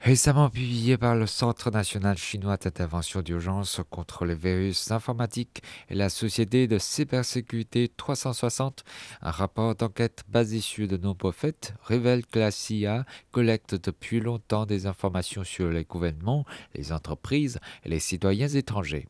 Récemment publié par le Centre national chinois d'intervention d'urgence contre les virus informatiques et la société de cybersécurité 360, un rapport d'enquête basé sur de nombreux faits révèle que la CIA collecte depuis longtemps des informations sur les gouvernements, les entreprises et les citoyens étrangers.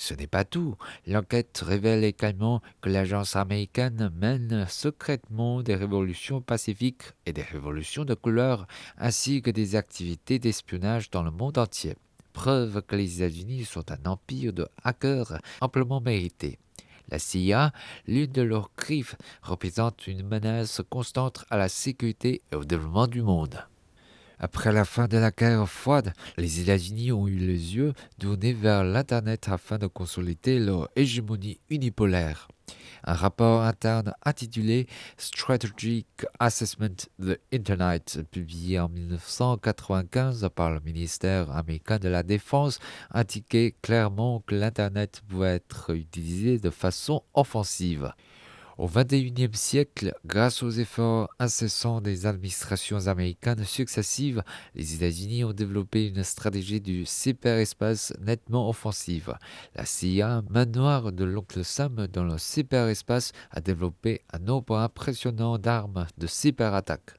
Ce n'est pas tout. L'enquête révèle également que l'agence américaine mène secrètement des révolutions pacifiques et des révolutions de couleur, ainsi que des activités d'espionnage dans le monde entier. Preuve que les États-Unis sont un empire de hackers amplement mérité. La CIA, l'une de leurs griffes, représente une menace constante à la sécurité et au développement du monde. Après la fin de la guerre froide, les États-Unis ont eu les yeux tournés vers l'Internet afin de consolider leur hégémonie unipolaire. Un rapport interne intitulé Strategic Assessment the Internet, publié en 1995 par le ministère américain de la Défense, indiquait clairement que l'Internet pouvait être utilisé de façon offensive. Au XXIe siècle, grâce aux efforts incessants des administrations américaines successives, les États-Unis ont développé une stratégie du cyberespace nettement offensive. La CIA, main noire de l'oncle Sam dans le cyberespace, a développé un nombre impressionnant d'armes de cyberattaques.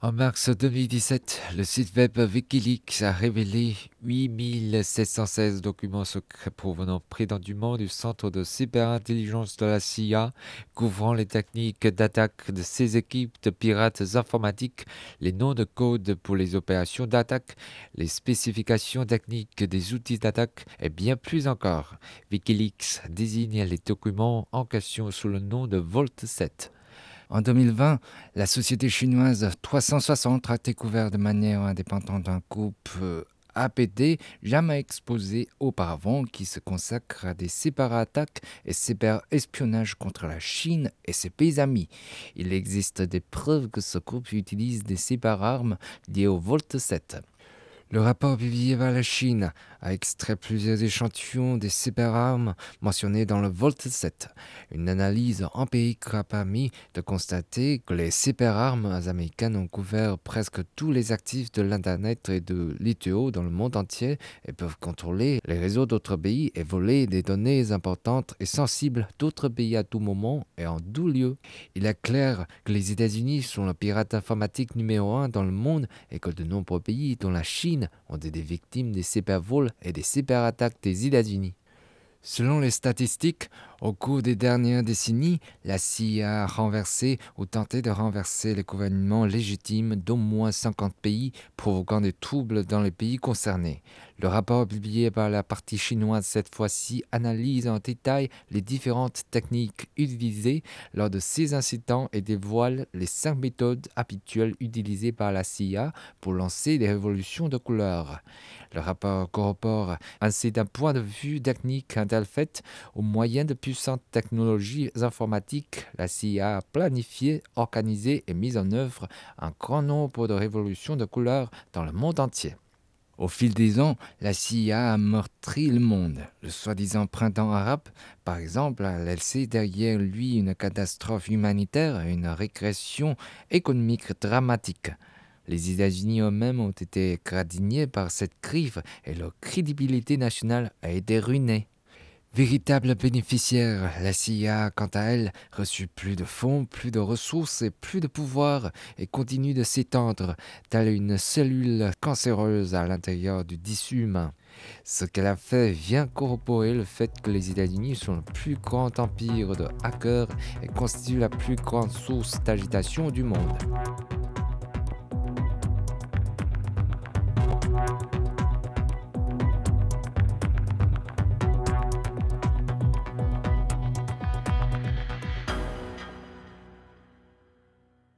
En mars 2017, le site web Wikileaks a révélé 8716 documents secrets provenant prétendument du centre de cyberintelligence de la CIA, couvrant les techniques d'attaque de ces équipes de pirates informatiques, les noms de code pour les opérations d'attaque, les spécifications techniques des outils d'attaque et bien plus encore. Wikileaks désigne les documents en question sous le nom de Volt 7. En 2020, la société chinoise 360 a découvert de manière indépendante un groupe euh, APD jamais exposé auparavant qui se consacre à des cyberattaques et cyberespionnage contre la Chine et ses pays amis. Il existe des preuves que ce groupe utilise des cyberarmes liées au Volt 7. Le rapport publié par la Chine a extrait plusieurs échantillons des cyberarmes mentionnés dans le Volt 7. Une analyse empirique a permis de constater que les cyberarmes américaines ont couvert presque tous les actifs de l'Internet et de l'ITO dans le monde entier et peuvent contrôler les réseaux d'autres pays et voler des données importantes et sensibles d'autres pays à tout moment et en tout lieu. Il est clair que les États-Unis sont le pirate informatique numéro un dans le monde et que de nombreux pays, dont la Chine, ont été victimes des cybervols et des cyberattaques des États-Unis. Selon les statistiques, au cours des dernières décennies, la CIA a renversé ou tenté de renverser les gouvernements légitimes d'au moins 50 pays, provoquant des troubles dans les pays concernés. Le rapport publié par la partie chinoise cette fois-ci analyse en détail les différentes techniques utilisées lors de ces incidents et dévoile les cinq méthodes habituelles utilisées par la CIA pour lancer des révolutions de couleur. Le rapport corrobore ainsi d'un point de vue technique un tel fait au moyen de puissantes technologies informatiques, la CIA a planifié, organisé et mis en œuvre un grand nombre de révolutions de couleur dans le monde entier. Au fil des ans, la CIA a meurtri le monde. Le soi-disant printemps arabe, par exemple, a laissé derrière lui une catastrophe humanitaire et une régression économique dramatique. Les États-Unis eux-mêmes ont été gradignés par cette crise et leur crédibilité nationale a été ruinée. Véritable bénéficiaire, la CIA, quant à elle, reçut plus de fonds, plus de ressources et plus de pouvoir et continue de s'étendre, telle une cellule cancéreuse à l'intérieur du tissu humain. Ce qu'elle a fait vient corroborer le fait que les États-Unis sont le plus grand empire de hackers et constituent la plus grande source d'agitation du monde.